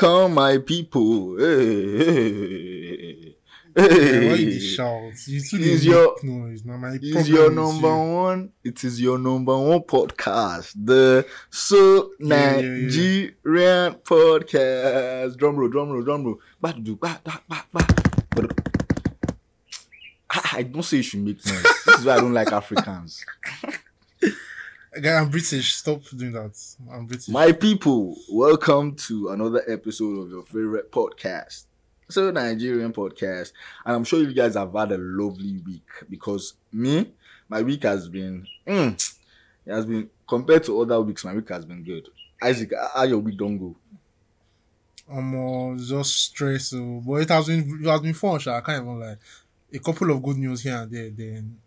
Welcome, my people. Hey, hey, hey. Why you shout? You too Is your- noise. My Is your number you. one? It is your number one podcast, the So Yeah, yeah, yeah. Nigerian podcast. Drum roll, drum roll, drum roll. I don't say you should make noise. This is why I don't like Africans. Guy, I'm British. Stop doing that. I'm British. My people, welcome to another episode of your favorite podcast, So Nigerian podcast. And I'm sure you guys have had a lovely week because me, my week has been, mm, it has been compared to other weeks. My week has been good. Isaac, how your week don't go? I'm uh, just stressed. So, but it has been it has been fun. Sha. I can't even lie. A couple of good news here and there. Then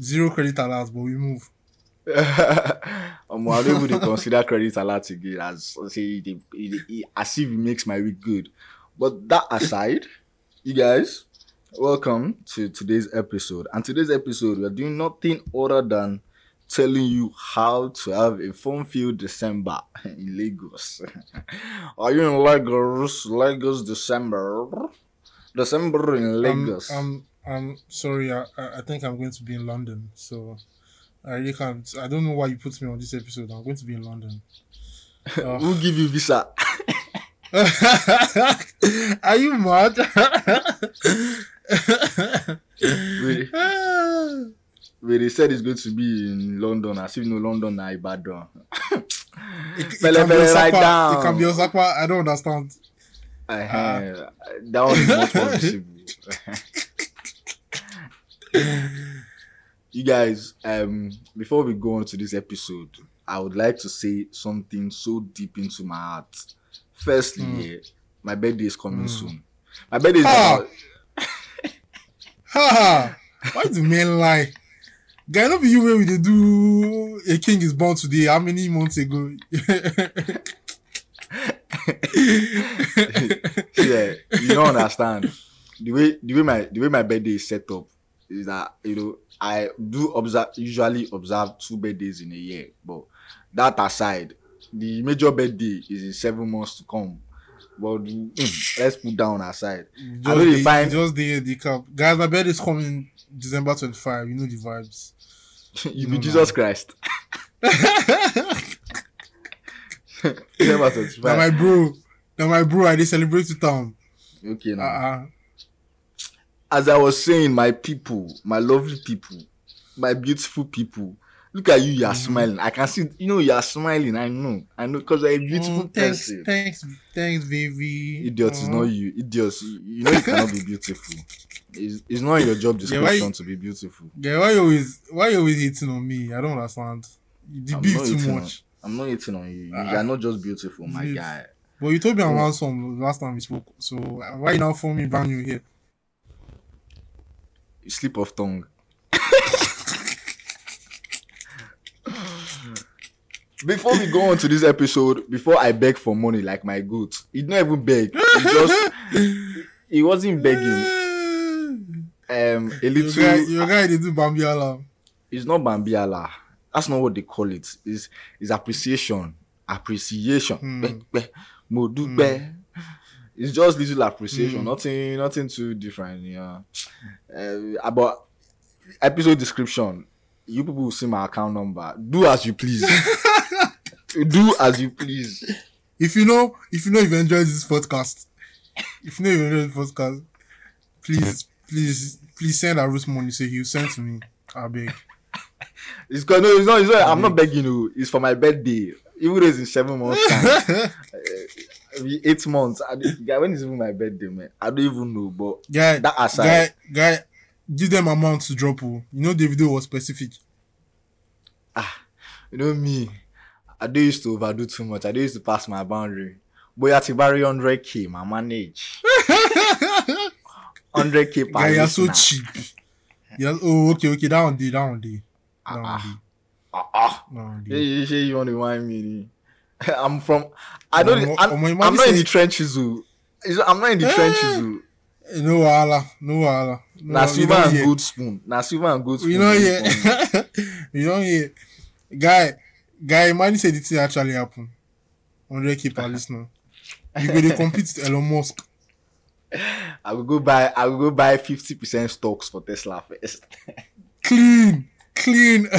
zero credit alerts, but we move. um, I don't even dey consider credit alert again as say it, it, it, as if it makes my week good. But that aside, you guys, welcome to today's episode. And today's episode, we are doing nothing other than telling you how to have a fun-filled December in Lagos. are you in Lagos? Lagos December. December in Lagos. I'm, I'm, I'm sorry. I I think I'm going to be in London. So I really can't. I don't know why you put me on this episode. I'm going to be in London. Uh, Who give you visa? Are you mad? Wait. Where they said it's going to be in London, as if you know London na Ibadan. It, it, can be write down. it can be Osaka. I don't understand. Uh, that one is much more visible. You guys, um, before we go on to this episode, I would like to say something so deep into my heart. Firstly, Mm. yeah, my birthday is coming Mm. soon. My birthday is Ah. about Ha ha! Why do men lie? Guy, not be you where we dey do a king is born today. How many months ago? yeah, you don't understand. The way the way my the way my birthday is set up is that you know I do observe usually observe two birthdays in a year, but that aside, the major birthday is in seven months to come. But mm, let's put down aside. just I they dey- find- just the the cap. Guys, my birthday is coming December twenty five. You know the vibes. you be no. Jesus Christ. December Now 25. my bro, now my bro, I dey celebrate with am. Okay, now. uh as I was saying, my people, my lovely people, my beautiful people. Look at you, you are Mhm. smiling. I can see, you know, you are smiling. I know, I know, because you're a beautiful Mm, thanks, person. thanks, thanks, baby. Idiot is Uh, not you. Idiot, you, you know you cannot be beautiful. It's, it's not your job Yeah, why description you- to be beautiful. Yeah, why you always why you always hating on me? I don't understand. You I'm beef too much. I'm not hating on you. You Ah. are not just beautiful, my Yes. guy. But you told me I'm handsome last time we spoke. So uh, why you now phone me brand new here? Slip of tongue. Before we go on to this episode, before I beg for money like my goat, he didn't even beg. He just he wasn't begging. Um, a Your little. guy, your guy they do Bambi alarm. it's not bambiala. That's not what they call it. It's, it's appreciation. Appreciation. Hmm. Pe- pe- mo dúpẹ́. It's just little appreciation. Hmm. Nothing nothing too different. Yeah. Uh, about episode description. You people will see my account number. Do as you please. Do as you please. If you know, if you know you've enjoyed this podcast, if you know you've enjoyed this podcast, please, please, please send a root money. Say you send to me. I beg. It's cause no, it's not, it's not I'm not begging you. It's for my birthday. Even though it's in seven months time. Eight months. I, don't- guy, when is even my birthday, man? I don't even know. But guy, that aside, guy, guy, give them amount to drop. oh. You know the video was specific. you know me. I do used to overdo too much. I do used to pass my boundary. Boy, at Ibari 100k, my manage. 100k per Guy, you're so cheap. Yeah. Oh, okay, okay. That one day, that one day, that Ah, one ah, day, ah, ah. that one day. you say you want to remind me. I'm from. I don't. Omo- I'm, omo, I'm not in the trenches. oh. I'm not in the trenches. oh. Eh, No wahala, no wahala. No, Na silver and hear. gold spoon. Na silver and gold spoon. You know here. you don't hear. Guy, guy, imagine say the thing actually happen. 100k per listener. You go to compete with Elon Musk. I will go buy. I will go buy fifty percent stocks for Tesla first. Clean, clean.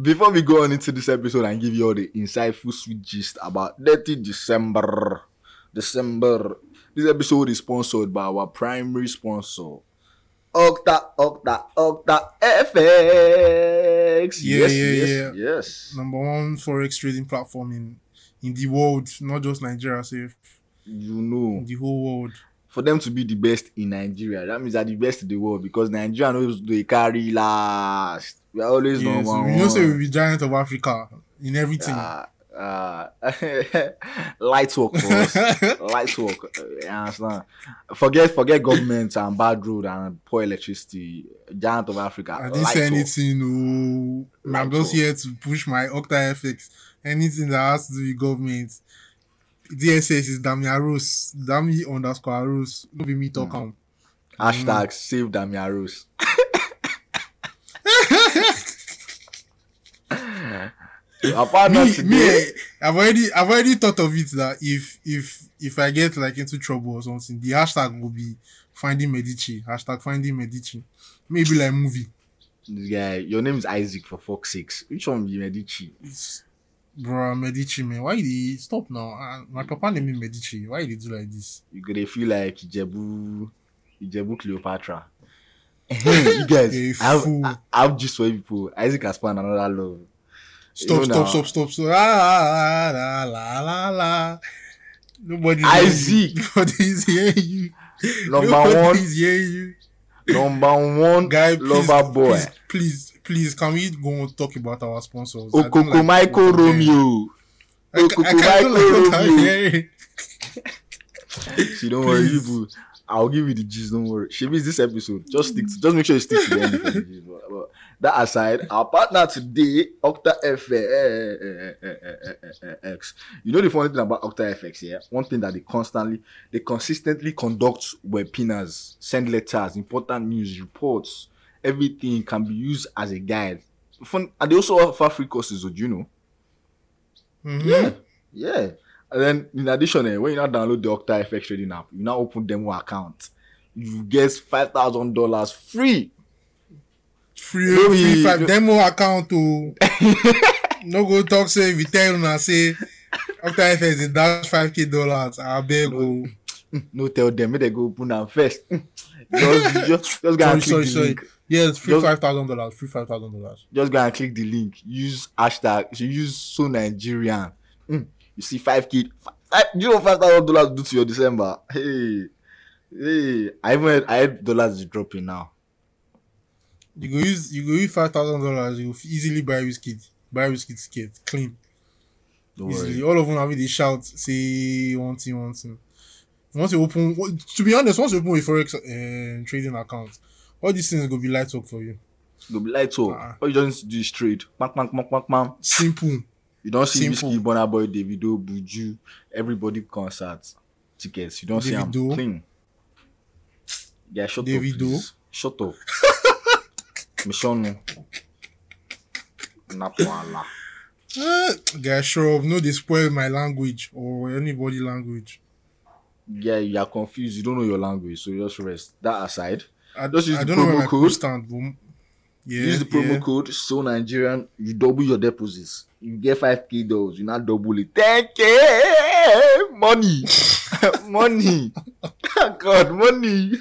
Before we go on into this episode and give you all the insightful sweet gist about 30 December, December, this episode is sponsored by our primary sponsor, Octa, Octa, Octa FX. Yeah, yes, yeah, yes, yeah. yes. Number one forex trading platform in in the world, not just Nigeria, safe You know, the whole world. for them to be the best in Nigeria, that means they're the best in the world because Nigeria knows they carry last. We are always Yes, number we one. say we be giant of Africa in everything. uh, uh, light work for us. light work. You understand? Forget, forget government and bad road and poor electricity. Giant of Africa. I didn't light say anything. No, I'm just here to push my Octa FX. Anything that has to do with government. DSS is Damia Rose. Dami underscore Rose. No be me talk am. Hashtag save Damia Rose. Apart me, me, I've already, I've already thought of it that if, if, if I get like into trouble or something, the hashtag will be finding Medici. Hashtag finding Medici. Maybe like movie. this guy, your name is Isaac for fuck's sakes. Which one be Medici? It's, bro, Medici, man. Why you stop now? Uh, my papa name me Medici. Why you do like this? You gonna feel like Ijebu, Ijebu Cleopatra. you guys, You I have, fool. I, I have just for people. Isaac has found another love. Stop, stop, stop, stop, stop. Ah, la, la, la, la. Nobody. Isaac. Nobody is hearing you. Number Nobody one, hearing you. number one Guy, please, lover boy. please, please, please, can we go and talk about our sponsors? Like Michael. Romeo. I'm Michael Romeo. See, don't worry, you. I'll give you the gist. Don't worry. She means this episode. Just stick. To, just make sure you stick to the end. For the gist. But- but that aside, our partner today, Octa FX. Eh, eh, eh, you know the funny thing about Octa FX, yeah. One thing that they constantly, they consistently conduct webinars, send letters, important news reports. Everything can be used as a guide. Fun, and they also offer free courses. Oh, do you know? Mhm. Yeah, yeah. And then in addition, eh, when you now download the Octa FX trading app, you now open demo account. You get five thousand dollars free. Free, No, free five demo account to. no go talk say if you tell una say Octa FX dey dash five k dollars abeg o. No, tell them, make they go open them first. just, just, just go and Sorry, click sorry, the sorry. link. Yes, free Just- five thousand dollars. Free five thousand dollars. Just go and click the link. Use hashtag. Use so Nigerian. Mm, You see five k. Five, you know five thousand dollars do to your December. Hey, hey. I even I heard dollars dropping now. You go use you go use five thousand dollars. You easily buy Wizkid, buy Wizkid ticket clean Don't easily. worry. All of them have. They shout say one thing, one thing. Once you open, to be honest, once you open a forex uh, trading account, all these things go be light work for you. Go be light so. Ah. All you just do is trade. Bang, bang, bang, bang, bang. Simple. You don't see Simple. Wizkid, Burna Boy, Davido, Buju, everybody concerts, tickets. You don't see them clean. Yeah, shut Davido. up, please. Shut up. Mishono. Napwala. Uh, guys, show. No, they spoil my language or anybody language. Yeah, you are confused. You don't know your language, so just rest. That aside, I, Just use I the promo code. stand. Yeah, use the promo yeah. code so Nigerian. You double your deposits. You get five k dollars. You not double it. Thank you. Money, money. God, money,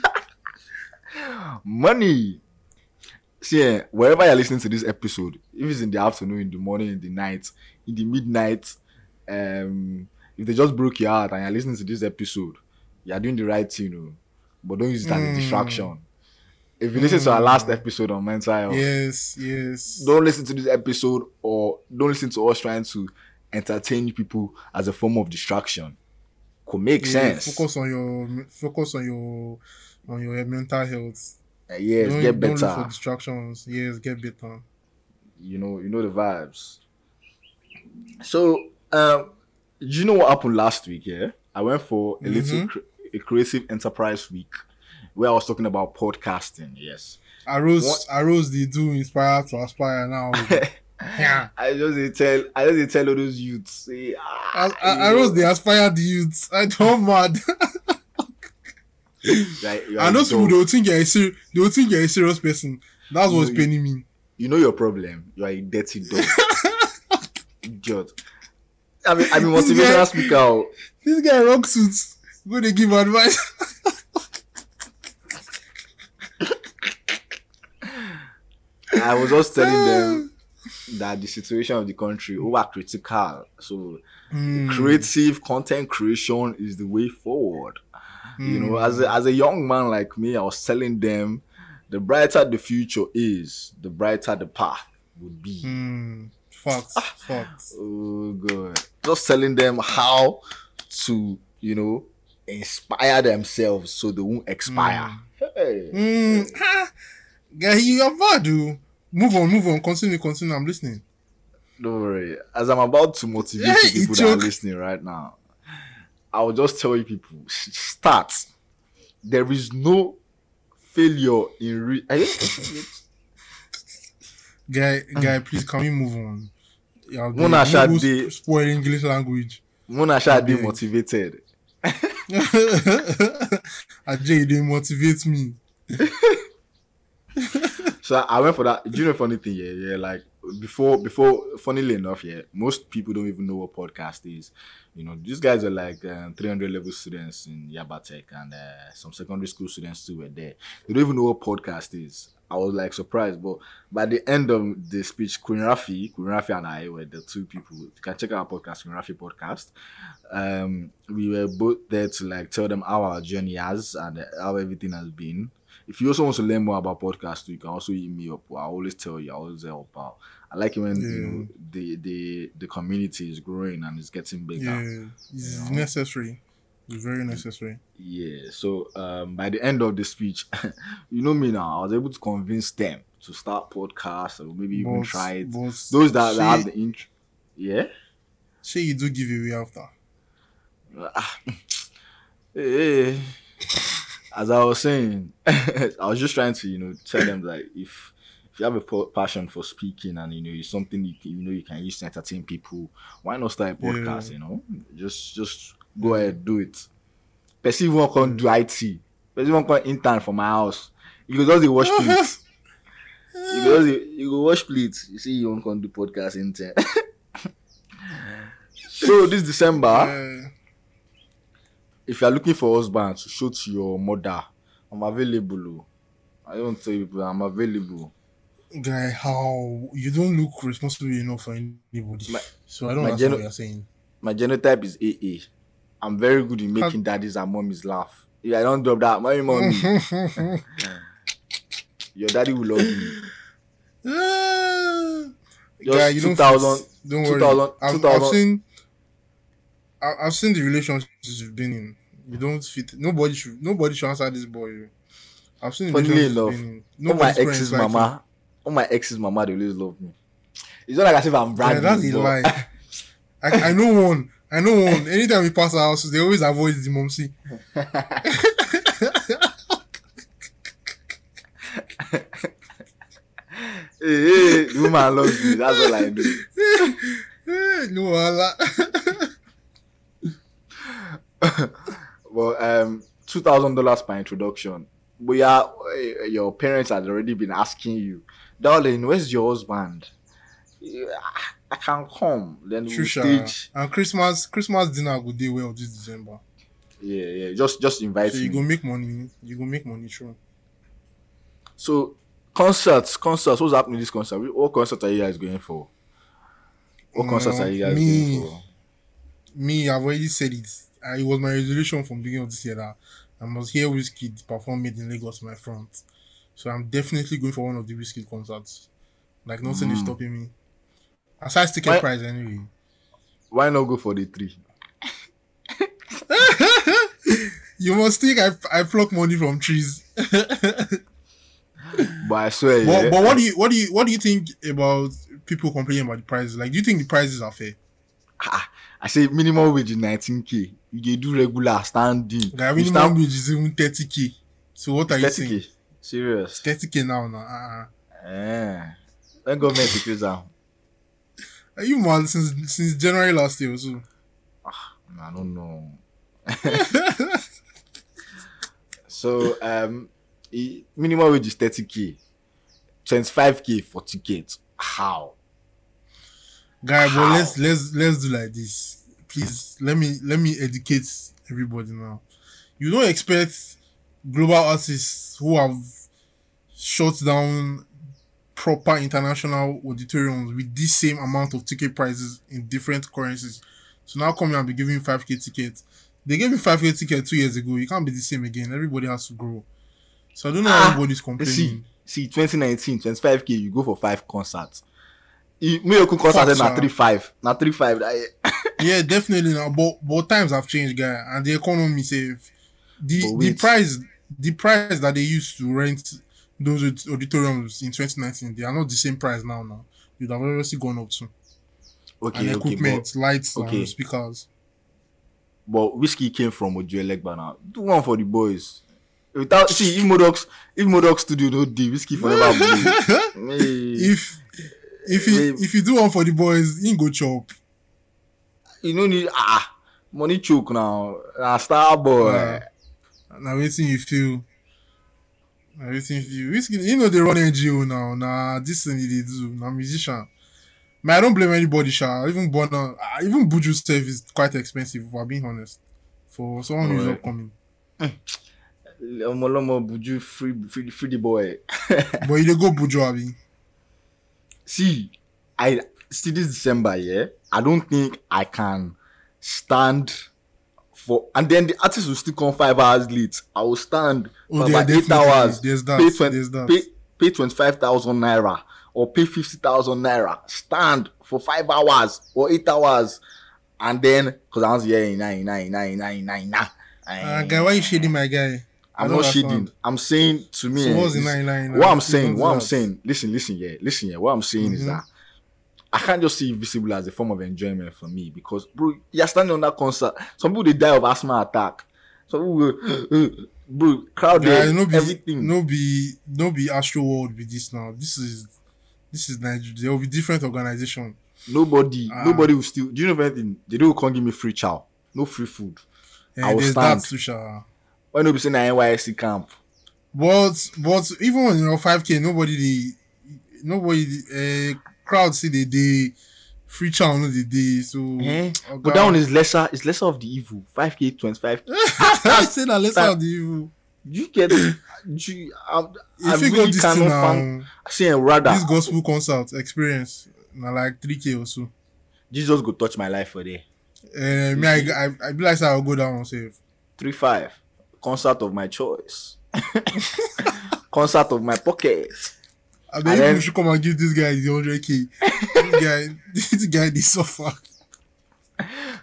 money. See, eh, wherever you're listening to this episode, if it's in the afternoon, in the morning, in the night, in the midnight, um, if they just broke your heart and you're listening to this episode, you're doing the right thing, oh. but don't use it as a Mm. distraction. If you listen to our last episode on mental health, Yes, yes. don't listen to this episode or don't listen to us trying to entertain people as a form of distraction. Could make Yeah, sense. Focus on your focus on your on your mental health. Yes, don't, get look for better. distractions. Yes, get better. You know, you know the vibes. So, um, do you know what happened last week? Yeah, I went for a little Mhm. cre- a creative enterprise week where I was talking about podcasting. Yes, I rose, What- rose they do inspire to aspire now. Yeah. I just tell I just tell all those youths say ah, I, I, I was the aspired youths. I don't mad. you are- you are and those people they will think you're a ser- they will think you're a serious person. That's what's You- paining me. You know your problem. You are a dirty dog. Idiot. I mean, I mean, a This guy- motivational speaker. oh. This guy rock suits. Go they give advice. I was just telling them that the situation of the country over critical. So Hmm. creative content creation is the way forward. You know, as a, as a young man like me, I was telling them the brighter the future is, the brighter the path would be. Hmm. Facts. Facts. Oh god. Just telling them how to, you know, inspire themselves so they won't expire. Hey. Hmm. Ah. Guy, you are bad. Move on, move on. Continue, continue. I'm listening. Don't worry. As I'm about to motivate Hey, the people that are listening right now, I will just tell you people start. There is no failure in re- Eh? Guy, guy, please can we move on? Yeah, Mona no go spoil English language. Mona Shah be motivated. Ajay, they motivate me. So I went for that. Do you know funny thing? Yeah, yeah. Like before, before. Funnily enough, yeah. Most people don't even know what podcast is. You know, these guys are like um, 300 level students in Yabatech, and uh, some secondary school students too were there. They don't even know what podcast is. I was like surprised, but by the end of the speech, Queen Rafi, Queen Rafi and I were the two people. You can check out our podcast, Queen Rafi podcast. Um, we were both there to like tell them how our journey has and uh, how everything has been if you also want to learn more about podcasts, you can also hit me up. I always tell you, I always help out. I like it when you know the the the community is growing and it's getting bigger. Yeah, it's Yeah. necessary. It's very necessary. Yeah. So um, by the end of the speech, you know me now. I was able to convince them to start podcasts or maybe even try it. but Those that, that have the int, yeah. say you do give away after. Hey, eh, eh, eh. as I was saying, I was just trying to, you know, tell them that if if you have a passion for speaking and you know it's something you can, you know you can use to entertain people, why not start a podcast? Yeah. You know, just just go ahead, do it. Person won't come do IT. Person won't come intern for my house. You go just wash plates. You go just you go wash plates. You see, you won't come do podcast intern. so this December Uh, if you are looking for husband to show to your mother i'm available o i don't tell people i'm available guy, how you don't look responsible enough for anybody. My- so I don't my understand geno- what you're saying. my genotype is aa i'm very good in making daddies and mommies laugh if i don't drop that mommy mommy your daddy will love me Just guy, you don't 2000 fit. Don't worry. 2000 I've, I've seen. I've seen the relationships you've been in. You don't fit. Nobody should. Nobody should answer this boy. I've seen Funnily enough, been in. my ex's mama all my ex's mama they always love me it's not like as if i'm Yeah, bragging that's a lie. I, I know one. I know one. Anytime we pass our houses, they always avoid the momsy. hey, hey, the woman loves me that's all i do no, Allah. well, um, two thousand dollars per introduction. But yeah, your parents had already been asking you, darling, where's your husband? I can come. Then we True, sha. stage. And Christmas, Christmas dinner go day well this December. Yeah, yeah. Just, just invite So you me. go make money. You go make money, true. so concerts, concerts. What's happening in this concert? What concert are you guys going for? What concerts Uh, are you guys me. going for? Me, I've already said it. Uh, it was my resolution from beginning of this year that I must hear Wizkid perform Made in Lagos my front. So I'm definitely going for one of the Wizkid concerts. Like nothing is Mm. stopping me. Aside ticket Why- price anyway. Why not go for the three? You must think I I pluck money from trees. But I swear, But, yeah. but what do you what do you what do you think about people complaining about the prices? Like, do you think the prices are fair? Ah, I say minimum wage is 19k. You can do regular standing. Minimum wage is even thirty k. So what are you saying? 30k. Serious. Thirty k now, now. Uh-uh. Eh. When government increase am. Are you mad since since January last year so? I don't know. so um, minimum wage is thirty k, twenty five k for ticket. How? Guy, but let's let's let's do like this. Please let me let me educate everybody now. You don't expect global artists who have shut down proper international auditoriums with this same amount of ticket prices in different currencies. So now come here and be giving 5k tickets. They gave me 5k ticket two years ago. You can't be the same again. Everybody has to grow. So I don't know Ah, why everybody's complaining. see, 2019, 25 k, you go for five concerts. Miracle concert na three five, na three five. yeah, definitely now. But but times have changed, guy, and the economy safe. The the price the price that they used to rent those auditoriums in 2019, they are not the same price now. Now you'd have obviously gone up to Okay, and okay, equipment, lights, okay. and speakers. but, but Wizkid came from Ojuelegba now. Do one for the boys. Without see, if Modoc, if Modoc Studio dey, Wizkid forever. If if you if you do one for the boys, you go chop. you no need ah money choke now. Na star boy. Yeah. Now waiting you feel. Waiting you. Wizkid, you know they run NGO now. Nah, this thing they do. Now musician. Man, I don't blame anybody, Sha. Even Burna, even Buju stuff is quite expensive. If I'm being honest, for someone who's Alright. upcoming. Hmm. Lomo Lomo Buju free free free the boy. but you go Buju, Abi. see, I see this December, yeah. I don't think I can stand for, and then the artist will still come five hours late. I will stand Oh, for about eight hours. There's that. Pay, 20, There's that. pay, pay twenty five thousand naira or pay fifty thousand naira. Stand for five hours or eight hours, and then because I was yeah, nine nine nine nine nine nine. Ah, guy, why you shading my guy? I'm don't shading. I'm saying to me. So eh, this- nine nine? what I'm saying, what I'm saying, listen, listen, yeah, listen, yeah. What I'm saying is Mhm. that I can't just see visible as a form of enjoyment for me because, bro, you're standing on that concert. Some people they die of asthma attack. Some people, uh, bro, crowd Guy, there, no be everything. no be no be Astro World with this now. This is this is Nigeria. There will be different organization. Nobody, Ah. nobody will still. Do you know anything? They don't come give me free chow, no free food. And I will stand. that too. Why not be saying NYSC camp? But but even when you know five k, nobody nobody uh, crowd see the day free channel the day so. Eh? But that one is lesser. It's lesser of the evil. Five k, twenty five. I say that let's That- have the evil. You get. you, I, I If you really go this thing now. Saying rather. this gospel concert experience na like three k or so. Jesus go touch my life for there. Uh, me I, I I be like say I will go down one safe. Three five. Concert of my choice. Concert of my pocket. I mean, then- you should come and give this guy the hundred k. This guy, this guy, dey suffer.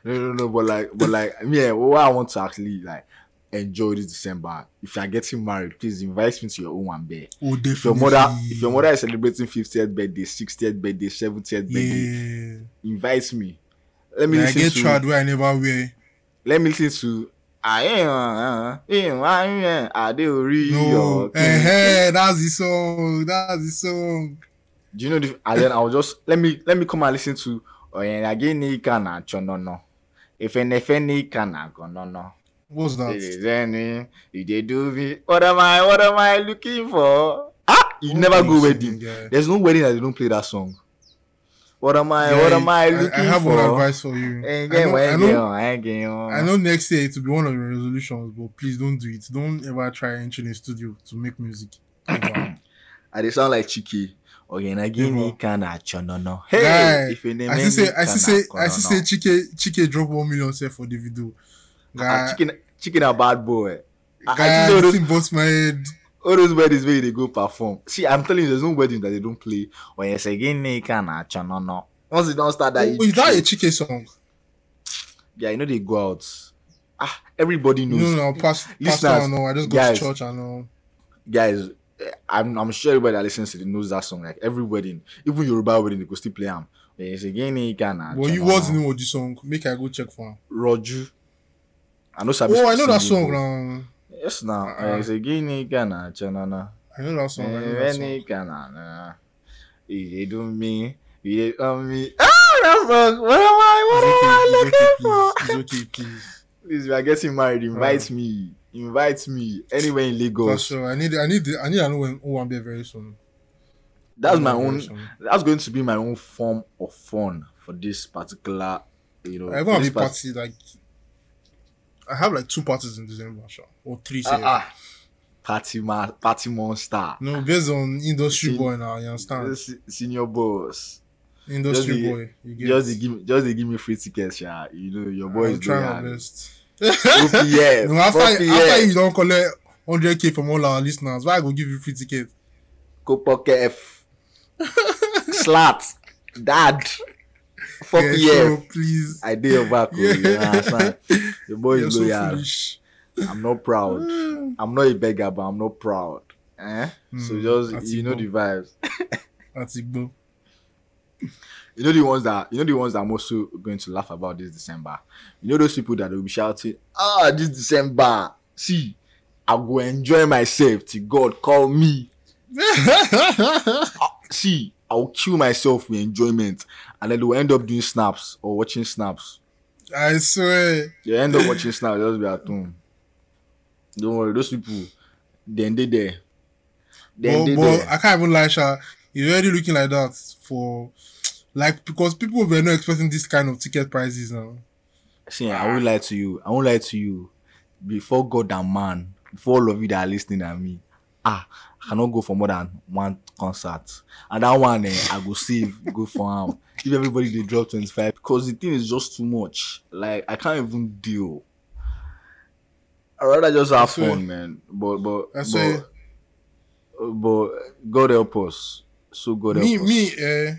No, no, no, but like, but like, yeah, what I want to actually like enjoy this December. If you're getting married, please invite me to your own one bear. Oh, definitely. If your mother, if your mother is celebrating 50th birthday, 60th birthday, 70th birthday, yeah, invite me. Let me yeah I get to. tried where I never wear. Let me listen to. I am. I do read No, your. eh, hey, that's the song. That's the song. Do you know the and then I'll just let me let me come and listen to Oyinlage Nika na Chonono. If Enefe Nika na Gonono. What's It that? is any you dey do me. What am I what am I looking for? Ah you never go wedding. There's no wedding that they don't play that song. What am I Guy, what am I looking I have for? one advice for you. Eh, I know, I I know, I. I know next year it will be one of your resolutions, but please don't do it. Don't ever try entering a studio to make music. I dey sound like Chike. Oyinlage Never. Nika na Chonono. Hey, Guy, if Eneme I see say, I see say, I see say. Chike, Chike drop one million set for the video. Ah, Guy, chicken chicken a bad boy. I, I guy, think all this those, thing bust my head. All those weddings where they go perform. See, I'm telling you, there's no wedding that they don't play. When you say again, Nika na Chonono. Once they don't start that, Oh, is that a Chike song? yeah, you know they go out. Ah, everybody knows. No, no, pass, pastor, I know. I just go guys. to church, I know. Guys, eh, I'm I'm sure everybody that listens to it knows that song. Like every wedding, even Yoruba wedding, they go still play them. When you say again, Nika na Well, you what's the name of the song? Make I go check for him. Roju. I know Sabi Oh, I know that song. Yes, now. Uh-uh. When you say again, Nika na Chonono. I know that song. I know that When song. he can, uh, do me, he dey on me. Ah, wrong. What am I? What am I looking for? It's okay, please. Please, we are getting married. Invite me. Invite me anywhere in That's Lagos. sure. I need, I need, I need another one be very soon. That's my own. soon. That's going to be my own form of fun for this particular. You know, I have this a part- party like I have like two parties in December, sure. or three. Sef. ah. Party ma- party monster. No, based on industry See- boy now. You understand? Senior boss. Industry just the- boy. You get. Just they give me, just they give me free tickets, yeah. You know, your boy I'll is try doing my best. OPF, no, after, OPF. after you don't collect hundred k from all our listeners, why I go give you free ticket? Copa F. Slat. Dad. Fuck Yeah, sure, please. I did your back. oh, You Yeah. understand? Your boy is so loyal. foolish. I'm not proud. I'm not a beggar, but I'm not proud. Eh? so Hmm, just you know the vibes. That's Igbo. You know the ones that you know the ones that I'm also going to laugh about this December. You know those people that will be shouting, "Ah, this December, see, I will enjoy myself till God call me. Ah, see, I will kill myself with enjoyment, and then they will end up doing snaps or watching snaps. I swear. They end up watching snaps, just be at home. Don't worry, those people, then they there. Then But, but there. I can't even lie, Sha. It's already looking like that for like because people were not expecting this kind of ticket prices now. See, I won't lie to you. I won't lie to you. Before God and man, before all of you that are listening at me, ah, cannot go for more than one concert. And that one, eh, I go save, go for him. If everybody they drop 25, because the thing is just too much. Like, I can't even deal. i rather just have That's fun, man. But, but, That's but, but, God help us. So God help me, us. me, uh,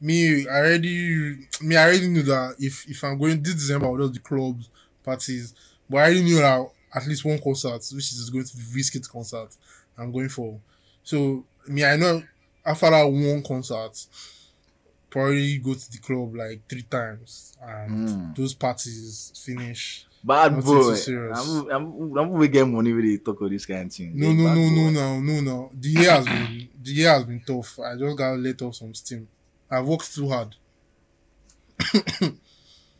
me, I already, me, I already knew that if if I'm going this December, I'll just the clubs, parties. But I already knew that at least one concert, which is going to be Wizkid concert, I'm going for. So me, I know after that one concert, probably go to the club like three times, and Mm. those parties finish. Bad boy. I'm, I'm, I'm, we get money when they talk of this kind of thing. No, no, no, no, no, no, no. The year has been the year has been tough. I just got let off some steam. I've worked too hard.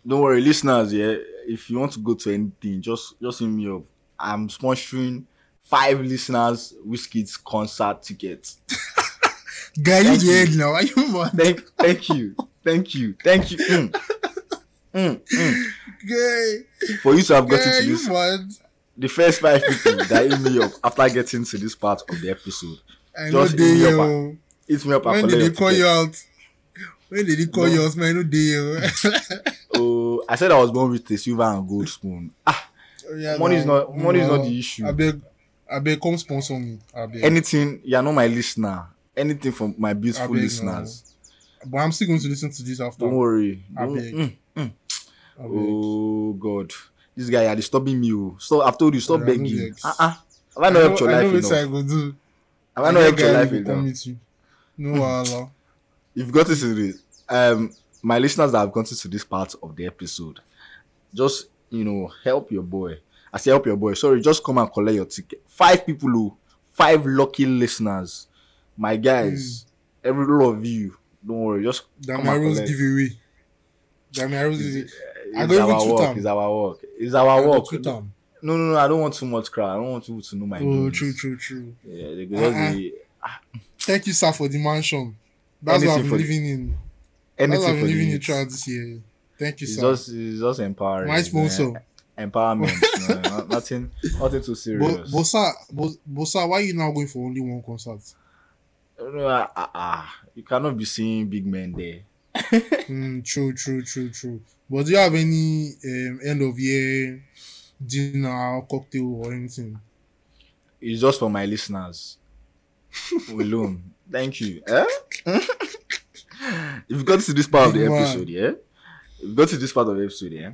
Don't worry, listeners. Yeah, if you want to go to anything, just just hit me up. I'm sponsoring five listeners Wizkid's concert tickets. Guy, you head now. Are you mad? Thank, thank you, thank you, thank you. Mm. Mm, mm. Guy, For you to have gotten guy, to this, mad? the first five people that hit me up after getting to this part of the episode, I Just hit me up yo. hit me up When did they call you out? When did they call No. you out, man? I they yo. Oh, I said I was born with a silver and gold spoon. Ah, yeah, money is now, not money is not the issue. I beg, I beg, come sponsor me. I beg. anything you're not my listener anything from my beautiful Abeg, listeners but I'm still going to listen to this after. don't worry Don't- Abeg. Mm. I beg. oh god this guy you're disturbing me oh. so i've told you stop Yeah, begging no vex. uh-uh. have i I not know, helped your I know life what I enough go do. have i not helped your life come meet you. No wahala. you've to this um my listeners that have gotten to this part of the episode just you know help your boy i say help your boy sorry just come and collect your ticket five people who five lucky listeners my guys hmm. every all of you don't worry just come and Damiro's collect. giveaway. Damiro's giveaway. I even our work. It's our work. It's our work. No, no, no. I don't want too much crowd. I don't want people to know my Oh, true, true, true. Yeah, they Uh-uh. Thank you, sir, for the mansion. That's what I've for been the- living in. That's what anything I've for been living in throughout this year. Thank you, It's sir. just, it's just empowering. My sponsor. man. Empowerment. Not- Nothing, nothing too serious. but sir, but, but sir, why you now going for only one concert? No, ah, ah, ah. you cannot be seeing big men there. Hmm, true, true, true, true. But do you have any um, end of year dinner, cocktail, or anything? It's just for my listeners alone. Thank you. Eh? if you got to this part of the episode, yeah. If you got to this part of the episode, yeah.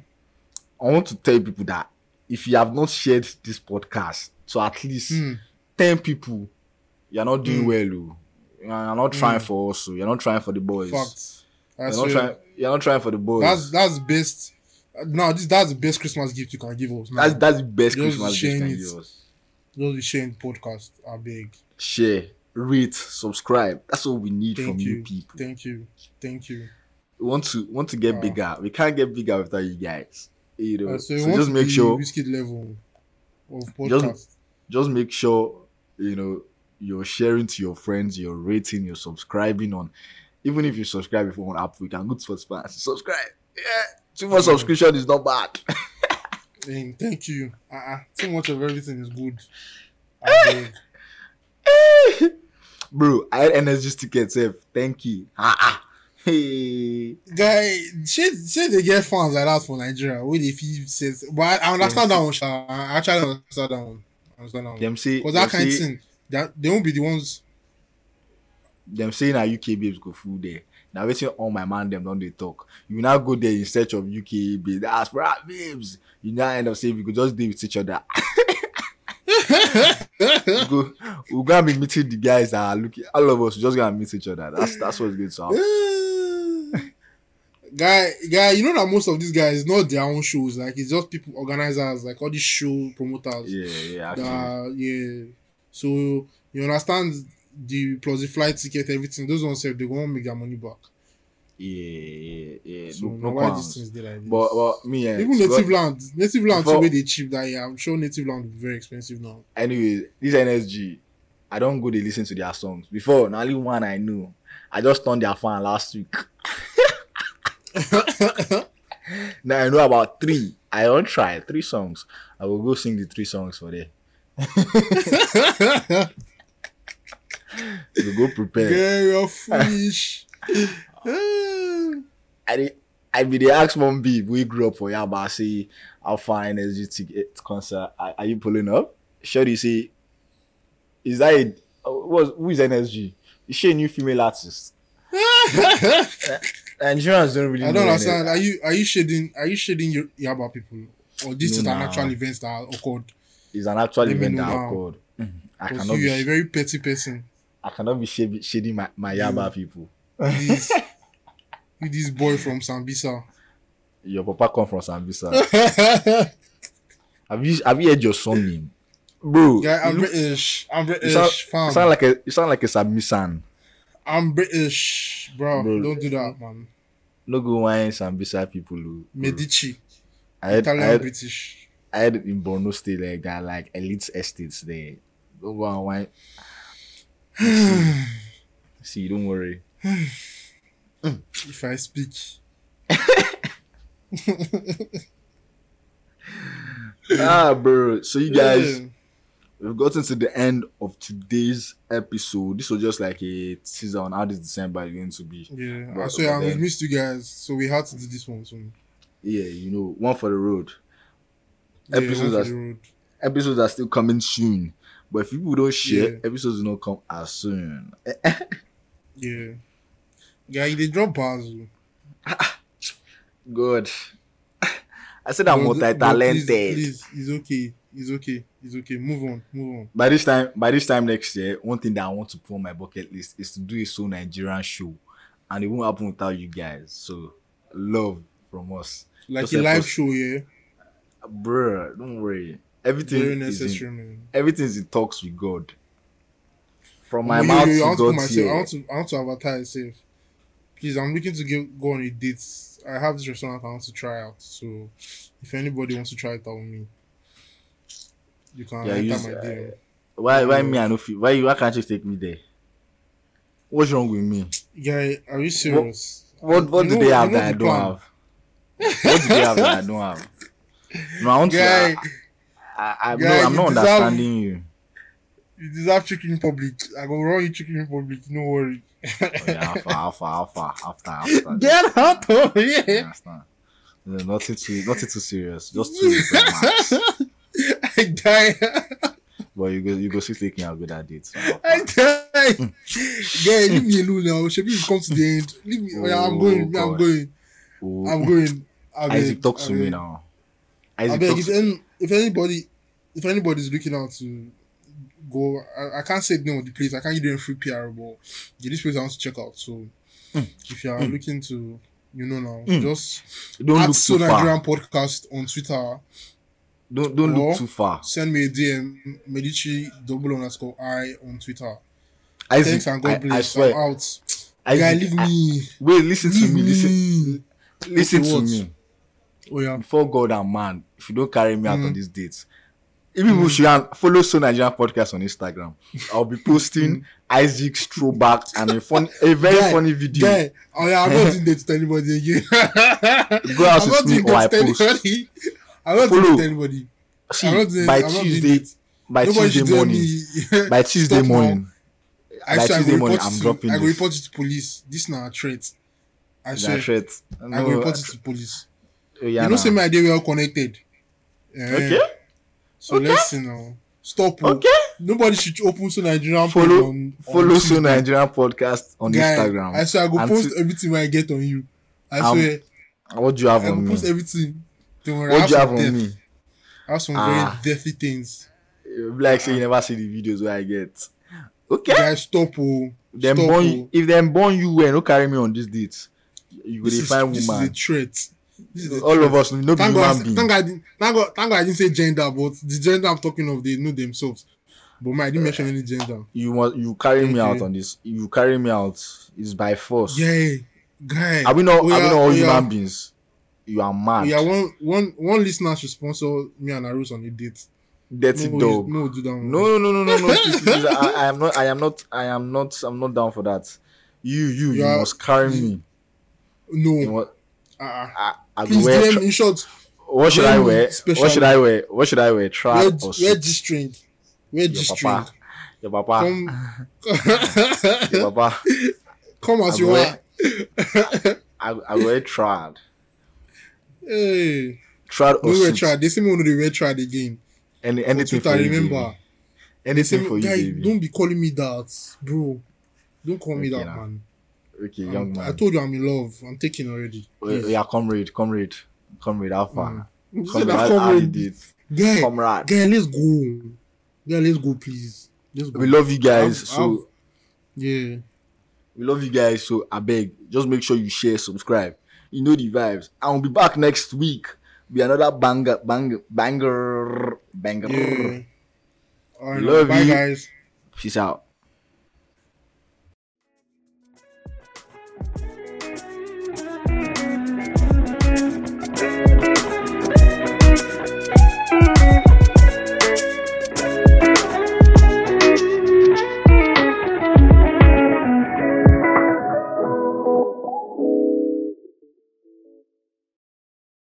I want to tell people that if you have not shared this podcast to at least Hmm. ten people, you're not doing Mm. well. oh. You're not trying Mm. for us. oh. You're not trying for the boys. Facts. You're That's not trying. You're not trying for the boys. That's that's the best. No, this that's the best Christmas gift you can give us. Now. that's that's the best Just Christmas gift you can give us. Just be sharing podcast. I beg. Share, rate, subscribe. That's all we need Thank from you. you people. Thank you. Thank you. We want to want to get Ah. bigger. We can't get bigger without you guys. You know, Uh, so, so, want just make sure level of podcast. Just- just make sure you know you're sharing to your friends, you're rating, you're subscribing on. Even if you subscribe before on Apple, you can go to Spotify and subscribe. Yeah, too much Yeah. subscription is not bad. Hey, thank you. Uh-uh. Too much of everything is good. Beg. Bro, I had energy tickets. Sef. Thank you. Ah, ah. Hey. Guy, say, say they get fans like that for Nigeria. Where they feel says, but I, I understand that one. Sha. I actually understand that one. I understand that one. Them say, Because that kind of thing, that they won't be the ones. them saying that UK babes go full there. Now waiting all my man them don't they talk. You now go there in search of UK babes. Ask for ah, babes. You now end up saying we could just deal with each other. we go, we're gonna be meeting the guys that are looking. All of us we're just gonna meet each other. That's that's what's going to happen. Guy, guy, you know that most of these guys not their own shows. Like it's just people, organizers, like all these show promoters. Yeah, yeah, that yeah. So you understand the plus the flight ticket, everything. Those ones say they won't make their money back. yeah, yeah, yeah. So no, no why these things like this? But but me eh, even native land, native land Before- they cheap that yeah. I'm sure native land will be very expensive now. anyway, this NSG, I don't go to listen to their songs. Before, now only one I knew. I just turned their fan last week. now I know about three. I don't try three songs. I will go sing the three songs for them. So go prepare. Girl, you're foolish. I I be the ask mom B we grew up for Yaba say far NSG ticket concert are, are you pulling up? Shorty say is that a uh, was who is NSG? Is she a new female artist? Nigerians don't really I don't understand. NSG. Are you are you shading are you shading your Yaba people? Or this No, is an nah. actual event that occurred? It's an actual Let event that now. occurred. Mhm. I cannot you are a very petty person. I cannot be shading, shading my, my Yaba people. This, you this boy from Sambisa. Your papa come from Sambisa. have you have you heard your son name? Bro, Guy, I'm British. I'm you British, sound, fam. you sound like a you sound like a Sambisan. I'm British, bro. Bro. Don't do that, man. No go wine Sambisa people. oh. Medici, I heard, I Italian British. I heard in Borno State like that, like elite estates there. Don't go and wine. See, don't worry. if I speak, ah, bro. So you guys, Yeah. We've gotten to the end of today's episode. This was just like a teaser on how this December is going to be. Yeah, But- I swear but we missed you guys, so we had to do this one soon. Yeah, you know, one for the road. Yeah, Episodes are- the road. Episodes are still coming soon. But if people don't share, Yeah. episodes will not come as soon. Yeah, guy, they drop bars. Good. I said I'm multi-talented. Please, please, it's okay. It's okay. It's okay. Move on. Move on. by this time by this time next year one thing that i want to put on my bucket list is to do a so nigerian show and it won't happen without you guys so love from us Like Just a live us. show, yeah. bruh don't worry everything Very is in, necessary, man. everything's in talks with god from my Oh, mouth yo, yo, I to want to god's myself. I want to. I want to advertise safe. Please, I'm looking to get go on a date. I have this restaurant I want to try out. So, if anybody wants to try it out with me, you can Yeah, enter my uh, why why me i no why you why can't you take me there what's wrong with me Guy, are you serious? what what You do know- they have that i don't plan. have what do they have that i don't have no i want Guy, to I, I, Guy, no, I'm not deserve- understanding you. you deserve chicken in public. I go run you chicken in public. No worry. Oh, yeah, alpha, alpha, alpha, after, after. Get out of I here. understand. There's nothing too, nothing too serious. Just two. I die. But you go, you go take me out with that date. So. I die. Hmm. Guy, leave me alone now. Should we come to the end? Leave me. Oh, yeah, I'm Oh, going. I'm going. Oh, I'm going. I Isaac, beg, talk I to me now. I beg if, any, if anybody if anybody's looking out to go I, I can't say the name of the place I can't give them free PR but yeah, this place I want to check out so hmm. if you are hmm. looking to you know now Mm. just Don't look so Nigerian podcast on Twitter Don't, don't Or- look too far. send me a DM Medici double underscore I on Twitter Isaac, thanks and God I, I bless swear, I'm out I Guy, leave me. Wait, listen to Leave me. Listen, me. listen to me. Oh yeah. Before God and man, if you don't carry me out Mm. on these dates, if people should and follow So Nigerian podcast on Instagram, I'll be posting Isaac's throwback and a fun, a very Mm. Guy, funny video. Guy, oh yeah, I'm not doing that to anybody again. Go out I'm with not me or I post. anybody. I'm not Follow. doing anybody. See, I'm not doing, by I'm not doing Tuesday, by Nobody Tuesday morning, by Tuesday Stop morning, I by Tuesday morning, I'm dropping I this. report you to police. This now a threat. I swear, threat. I go report you to police. uh, yeah, you know, nah. say my day well connected. Eh, Okay, So okay. let's you know. Stop. oh. okay. Nobody should open so Nigerian Follow- on, on Follow So Nigerian podcast on Guy, Instagram. I swear I go And post to- everything when I get on you. I Um, swear what do you have I on me? post everything. Don't worry, What do you have on death. me? I have some Ah. very dirty things. Like say you never see the videos where I get. Okay. Guys, stop. Oh. Them Stop, born oh. if them born you well, no carry me on these dates. You This is, find this is a woman. threat. This is a All threat. of us, no be Thank God, human being. thank God, thank God, thank God I didn't say gender, but the gender I'm talking of, they know themselves. But man, I didn't mention any gender. You want you carry me out on this. You carry me out is by force. Yeah, guy. Are we not? Oh, are we not all oh, yeah. human beings? You are mad. Yeah, one, one, one listener should sponsor me and Arus on a date. Dirty no, dog. No, do that. one. No, no, no, no, no. please, please, I, I am not. I am not. I am not. I'm not down for that. You, you, you Yeah. must carry me. You no. know, Uh, I, I please, wear. Tra- in short, what should I wear? specially. What should I wear? What should I wear? wear, Trap or wear? G string. Wear Your string. Your papa. Come, Your papa. come as I you wear- are. I, I wear trad. Hey, Trad or no wear suit. trad. They say me want to trad again. Any, anything Twitter, for you, remember. baby. Anything say, for you, guy, baby. don't be calling me that, bro. Don't call me that, now. man. Okay, I'm- young I told you I'm in love. I'm taking already. Uh, yeah, comrade, comrade, comrade, far? Mm. You Comrade, that how, how you comrade. Guy, Comrade. guy, let's go. Yeah, let's go, please. Let's go. We love you guys. I've- so I've- yeah. we love you guys. So I beg, just make sure you share, subscribe. You know the vibes. I will be back next week. Be another banger, banger, banger, banger. Yeah. All right, Love bye, you. guys. Peace out.